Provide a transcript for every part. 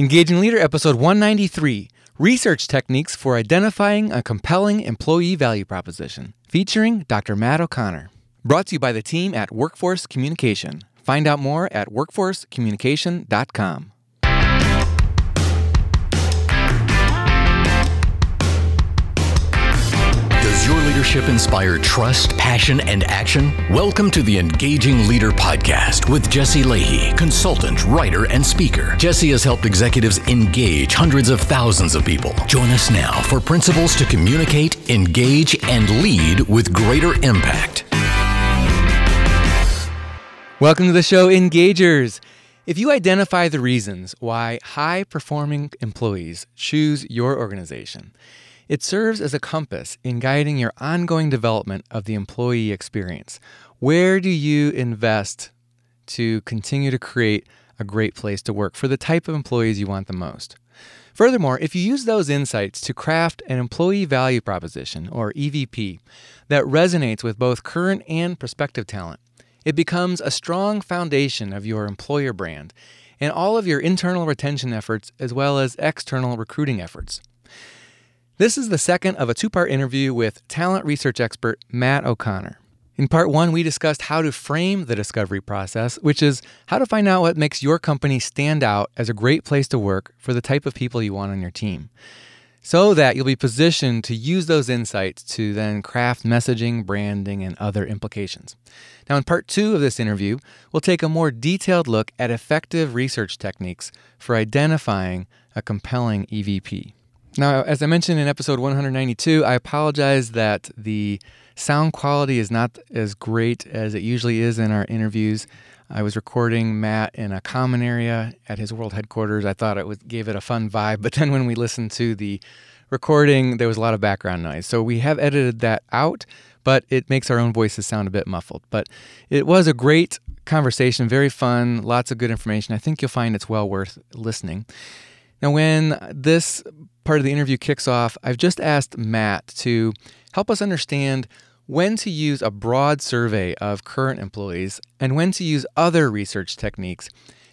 Engaging Leader, episode 193 Research Techniques for Identifying a Compelling Employee Value Proposition, featuring Dr. Matt O'Connor. Brought to you by the team at Workforce Communication. Find out more at workforcecommunication.com. Does your leadership inspire trust, passion, and action? Welcome to the Engaging Leader Podcast with Jesse Lahey, consultant, writer, and speaker. Jesse has helped executives engage hundreds of thousands of people. Join us now for principles to communicate, engage, and lead with greater impact. Welcome to the show, Engagers. If you identify the reasons why high performing employees choose your organization, it serves as a compass in guiding your ongoing development of the employee experience. Where do you invest to continue to create a great place to work for the type of employees you want the most? Furthermore, if you use those insights to craft an employee value proposition, or EVP, that resonates with both current and prospective talent, it becomes a strong foundation of your employer brand and all of your internal retention efforts as well as external recruiting efforts. This is the second of a two part interview with talent research expert Matt O'Connor. In part one, we discussed how to frame the discovery process, which is how to find out what makes your company stand out as a great place to work for the type of people you want on your team, so that you'll be positioned to use those insights to then craft messaging, branding, and other implications. Now, in part two of this interview, we'll take a more detailed look at effective research techniques for identifying a compelling EVP. Now, as I mentioned in episode 192, I apologize that the sound quality is not as great as it usually is in our interviews. I was recording Matt in a common area at his world headquarters. I thought it gave it a fun vibe, but then when we listened to the recording, there was a lot of background noise. So we have edited that out, but it makes our own voices sound a bit muffled. But it was a great conversation, very fun, lots of good information. I think you'll find it's well worth listening. Now, when this part of the interview kicks off, I've just asked Matt to help us understand when to use a broad survey of current employees and when to use other research techniques,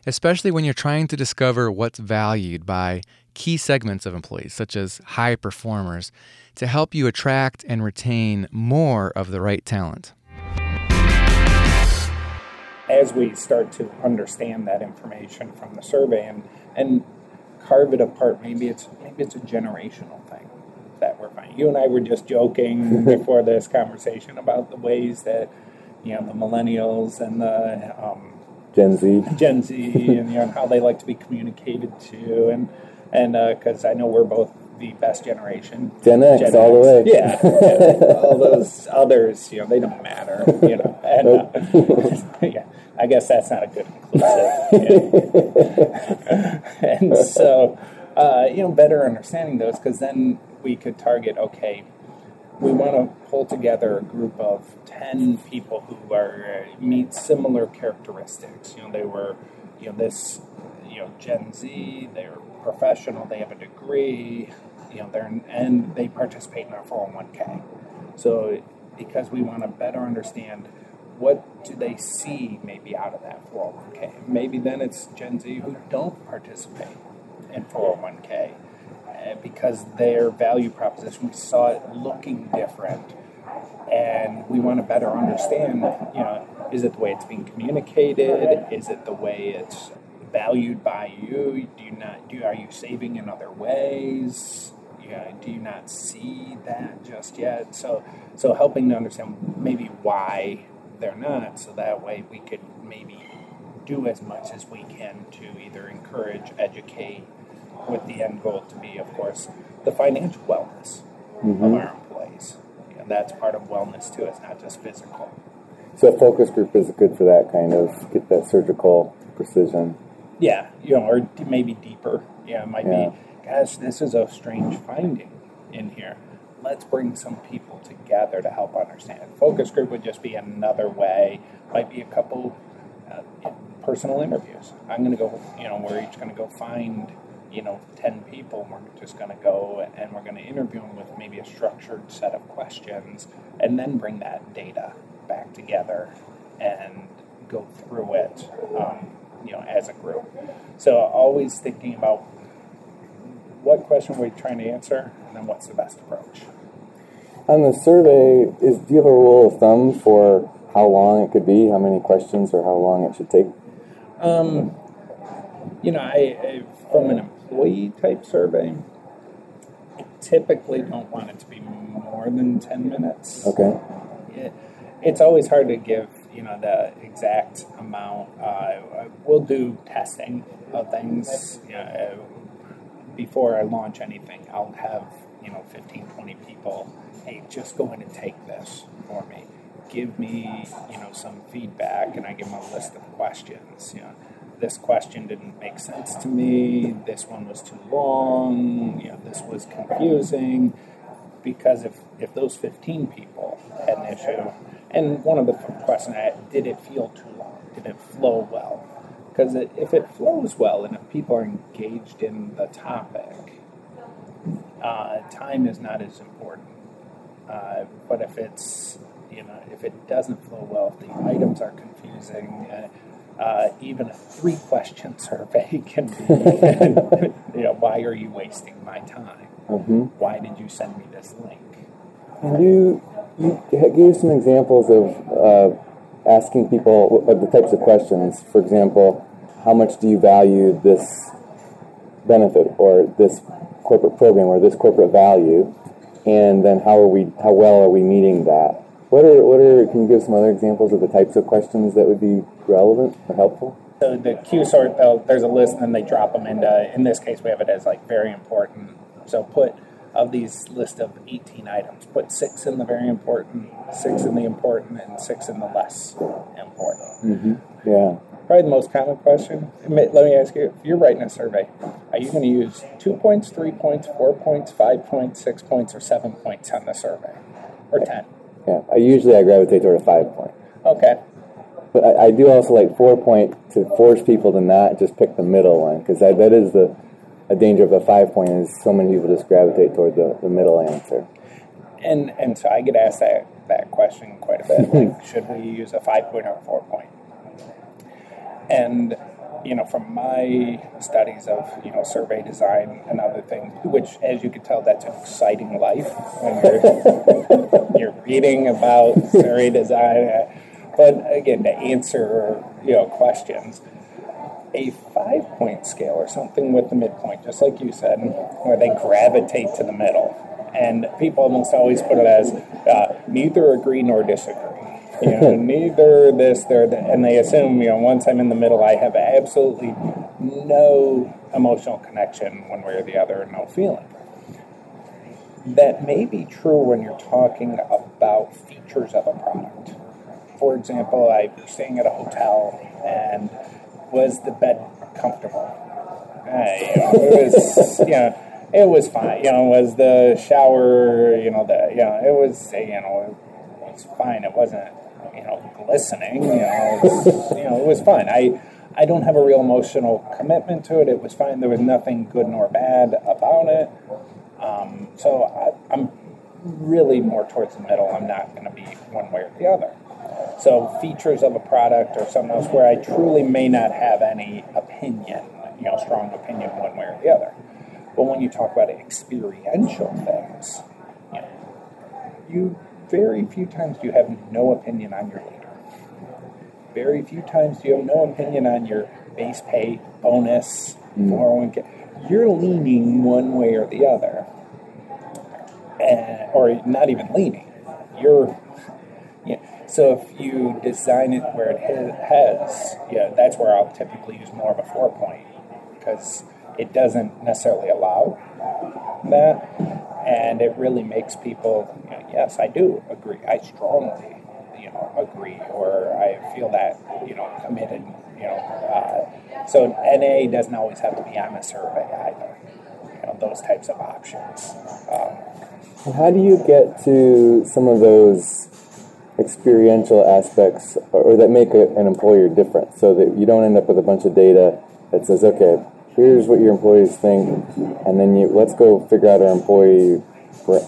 especially when you're trying to discover what's valued by key segments of employees, such as high performers, to help you attract and retain more of the right talent. As we start to understand that information from the survey and, and carve it apart. Maybe it's maybe it's a generational thing that we're finding. You and I were just joking before this conversation about the ways that you know the millennials and the um, Gen Z, Gen Z, and you know how they like to be communicated to, and and because uh, I know we're both the best generation, Gen X, Gen all the way. Yeah, yeah, all those others, you know, they don't matter, you know, and uh, yeah. I guess that's not a good inclusive. and so, uh, you know, better understanding those because then we could target. Okay, we want to pull together a group of ten people who are uh, meet similar characteristics. You know, they were, you know, this, you know, Gen Z. They're professional. They have a degree. You know, they're and they participate in our 401k. So, because we want to better understand what do they see maybe out of that 401k? Maybe then it's Gen Z who don't participate in 401k uh, because their value proposition, we saw it looking different. And we want to better understand, you know, is it the way it's being communicated? Is it the way it's valued by you? Do you not do are you saving in other ways? Yeah, do you not see that just yet? So so helping to understand maybe why they're not, so that way we could maybe do as much as we can to either encourage, educate, with the end goal to be, of course, the financial wellness mm-hmm. of our employees. And that's part of wellness too. It's not just physical. So a focus group is good for that kind of get that surgical precision. Yeah, you know, or maybe deeper. Yeah, it might yeah. be. Gosh, this is a strange finding in here let's bring some people together to help understand. Focus group would just be another way. Might be a couple uh, personal interviews. I'm going to go, you know, we're each going to go find, you know, 10 people and we're just going to go and we're going to interview them with maybe a structured set of questions and then bring that data back together and go through it, um, you know, as a group. So always thinking about what question we're we trying to answer, and then what's the best approach. On the survey, is do you have a rule of thumb for how long it could be, how many questions, or how long it should take? Um, you know, I, I from an employee type survey, I typically don't want it to be more than ten minutes. Okay. It, it's always hard to give you know the exact amount. Uh, we'll do testing of things. You know, before I launch anything, I'll have you know 15, 20 people. Hey, just go in and take this for me. Give me you know some feedback, and I give them a list of questions. You know, this question didn't make sense to me. This one was too long. You know, this was confusing. Because if if those 15 people had an issue, and one of the questions I had, did it feel too long? Did it flow well? Because if it flows well and if people are engaged in the topic, uh, time is not as important. Uh, but if it's, you know, if it doesn't flow well, if the items are confusing, uh, uh even a three question survey can be, you know, why are you wasting my time? Mm-hmm. Why did you send me this link? And you, you gave some examples of uh, asking people of the types of questions. For example, how much do you value this benefit or this corporate program or this corporate value? And then how are we? How well are we meeting that? What are what are? Can you give some other examples of the types of questions that would be relevant or helpful? So the Q sort, there's a list, and then they drop them into. In this case, we have it as like very important. So put of these list of 18 items. Put six in the very important, six in the important, and six in the less important. Mm-hmm. Yeah. Probably the most common question. Let me ask you: If you're writing a survey, are you going to use two points, three points, four points, five points, six points, or seven points on the survey, or ten? Yeah. I usually I gravitate toward a five point. Okay. But I, I do also like four point to force people to not just pick the middle one because that, that is the a danger of a five point is so many people just gravitate toward the, the middle answer. And and so I get asked that that question quite a bit. like, should we use a five point or a four point? And you know, from my studies of you know survey design and other things, which, as you can tell, that's an exciting life when you're you're reading about survey design. But again, to answer you know questions, a five point scale or something with the midpoint, just like you said, where they gravitate to the middle. And people almost always put it as uh, neither agree nor disagree. You know, neither this, there, and they assume, you know, once I'm in the middle, I have absolutely no emotional connection one way or the other, no feeling. That may be true when you're talking about features of a product. For example, I'm staying at a hotel and was the bed comfortable? Uh, you know, it was, you know, it was fine. You know, was the shower, you know, the, you know, it was, you know, it was fine. It wasn't, you know, glistening. You know, it was, you know, it was fine. I, I don't have a real emotional commitment to it. It was fine. There was nothing good nor bad about it. Um, so I, I'm really more towards the middle. I'm not going to be one way or the other. So features of a product or something else where I truly may not have any opinion, you know, strong opinion one way or the other. But when you talk about experiential things, you, know, you very few times do you have no opinion on your leader. Very few times do you have no opinion on your base pay, bonus, mm. 401k. You're leaning one way or the other. And, or not even leaning. You're so if you design it where it has, yeah, that's where I'll typically use more of a four point because it doesn't necessarily allow that, and it really makes people, you know, yes, I do agree. I strongly, you know, agree, or I feel that, you know, committed, you know. Uh, so NA doesn't always have to be on a survey either. You know, those types of options. Um, how do you get to some of those experiential aspects or that make a, an employer different so that you don't end up with a bunch of data that says okay here's what your employees think and then you let's go figure out our employee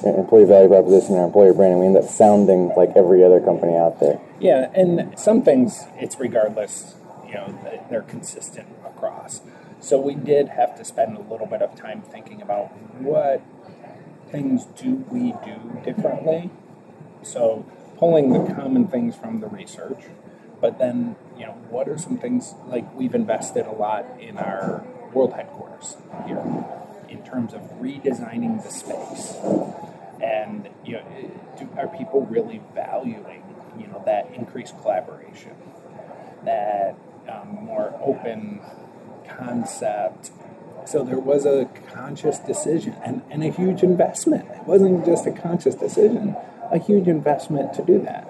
employee value proposition our employer brand and we end up sounding like every other company out there yeah and some things it's regardless you know they're consistent across So we did have to spend a little bit of time thinking about what things do we do differently. So pulling the common things from the research, but then you know what are some things like we've invested a lot in our world headquarters here in terms of redesigning the space? And you know do, are people really valuing you know that increased collaboration that um, more open concept? So there was a conscious decision and, and a huge investment. It wasn't just a conscious decision a huge investment to do that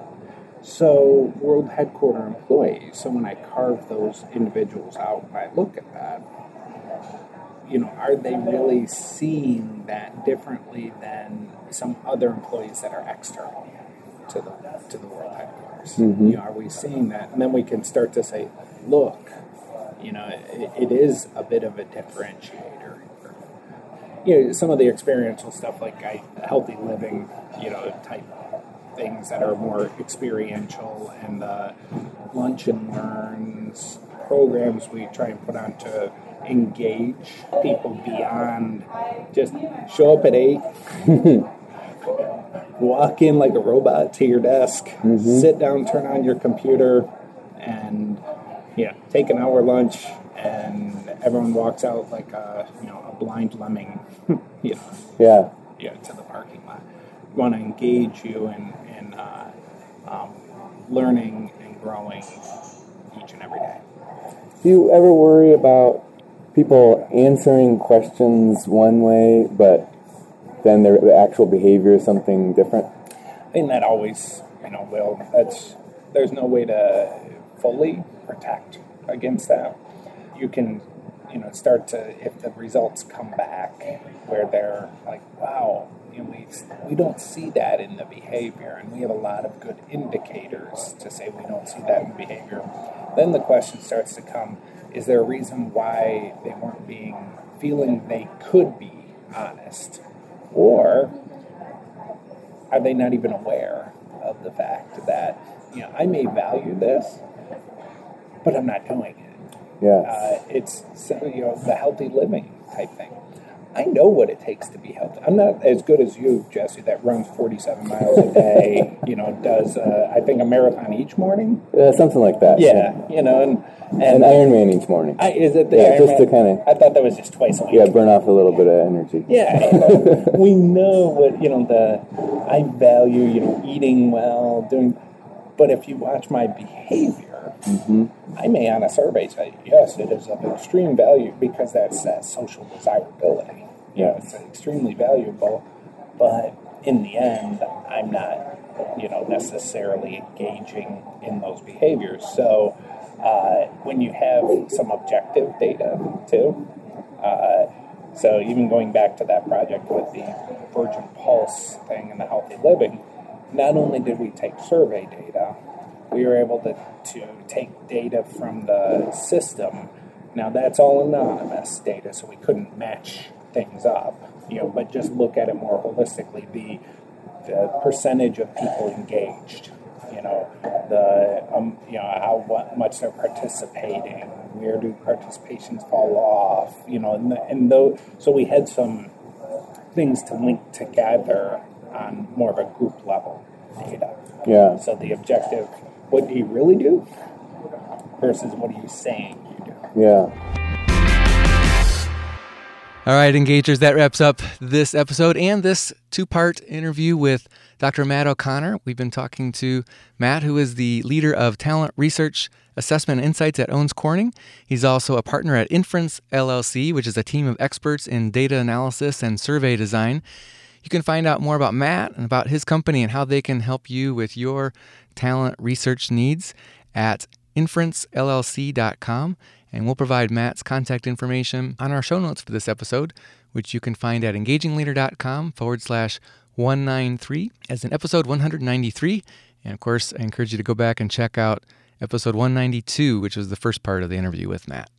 so world headquarter employees so when i carve those individuals out and i look at that you know, are they really seeing that differently than some other employees that are external to the to the world headquarters? Mm-hmm. You know, are we seeing that? And then we can start to say, look, you know, it, it is a bit of a differentiator. You know, some of the experiential stuff like I, healthy living, you know, type things that are more experiential and the lunch and learns programs we try and put on to engage people beyond just show up at eight, walk in like a robot to your desk, mm-hmm. sit down, turn on your computer, and yeah, take an hour lunch, and everyone walks out like a you know a blind lemming, you know, yeah, yeah, to the parking lot. We want to engage you in in uh, um, learning and growing each and every day. Do you ever worry about people answering questions one way, but then their actual behavior is something different? I think that always, you know, will. That's there's no way to fully protect against that. You can, you know, start to if the results come back where they're like, wow, you know, we we don't see that in the behavior, and we have a lot of good indicators to say we don't see that in behavior. Then the question starts to come is there a reason why they weren't being feeling they could be honest? Or are they not even aware of the fact that, you know, I may value this, but I'm not doing it? Yeah. Uh, it's, you know, the healthy living type thing. I know what it takes to be healthy. I'm not as good as you, Jesse, that runs 47 miles a day. you know, does uh, I think a marathon each morning? Yeah, something like that. Yeah, you know, and and, Iron Ironman each morning. I, is it the yeah, Iron just to kind of? I thought that was just twice a week. Yeah, burn off a little bit of energy. Yeah, you know, we know what you know. The I value you know eating well, doing, but if you watch my behavior, mm-hmm. I may on a survey say yes, it is of extreme value because that's that social desirability. You know, it's extremely valuable, but in the end, I'm not you know necessarily engaging in those behaviors. So uh, when you have some objective data too. Uh, so even going back to that project with the Virgin Pulse thing and the healthy living, not only did we take survey data, we were able to, to take data from the system. Now that's all anonymous data, so we couldn't match things up, you know, but just look at it more holistically. The the percentage of people engaged you know the um, you know how what much they're participating where do participations fall off you know and, the, and though so we had some things to link together on more of a group level data yeah so the objective what do you really do versus what are you saying you do yeah all right, engagers, that wraps up this episode and this two part interview with Dr. Matt O'Connor. We've been talking to Matt, who is the leader of talent research, assessment, and insights at Owens Corning. He's also a partner at Inference LLC, which is a team of experts in data analysis and survey design. You can find out more about Matt and about his company and how they can help you with your talent research needs at inferencellc.com. And we'll provide Matt's contact information on our show notes for this episode, which you can find at engagingleader.com forward slash 193 as in episode 193. And of course, I encourage you to go back and check out episode 192, which was the first part of the interview with Matt.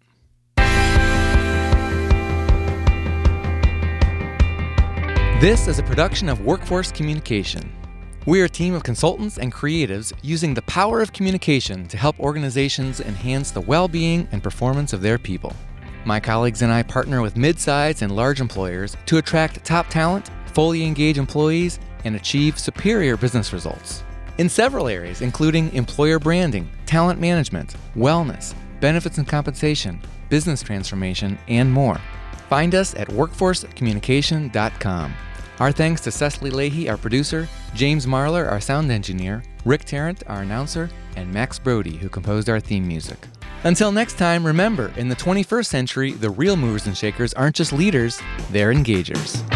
This is a production of Workforce Communication. We are a team of consultants and creatives using the power of communication to help organizations enhance the well being and performance of their people. My colleagues and I partner with mid-sized and large employers to attract top talent, fully engage employees, and achieve superior business results. In several areas, including employer branding, talent management, wellness, benefits and compensation, business transformation, and more. Find us at workforcecommunication.com. Our thanks to Cecily Lahey, our producer, James Marlar, our sound engineer, Rick Tarrant, our announcer, and Max Brody, who composed our theme music. Until next time, remember, in the 21st century, the real movers and shakers aren't just leaders, they're engagers.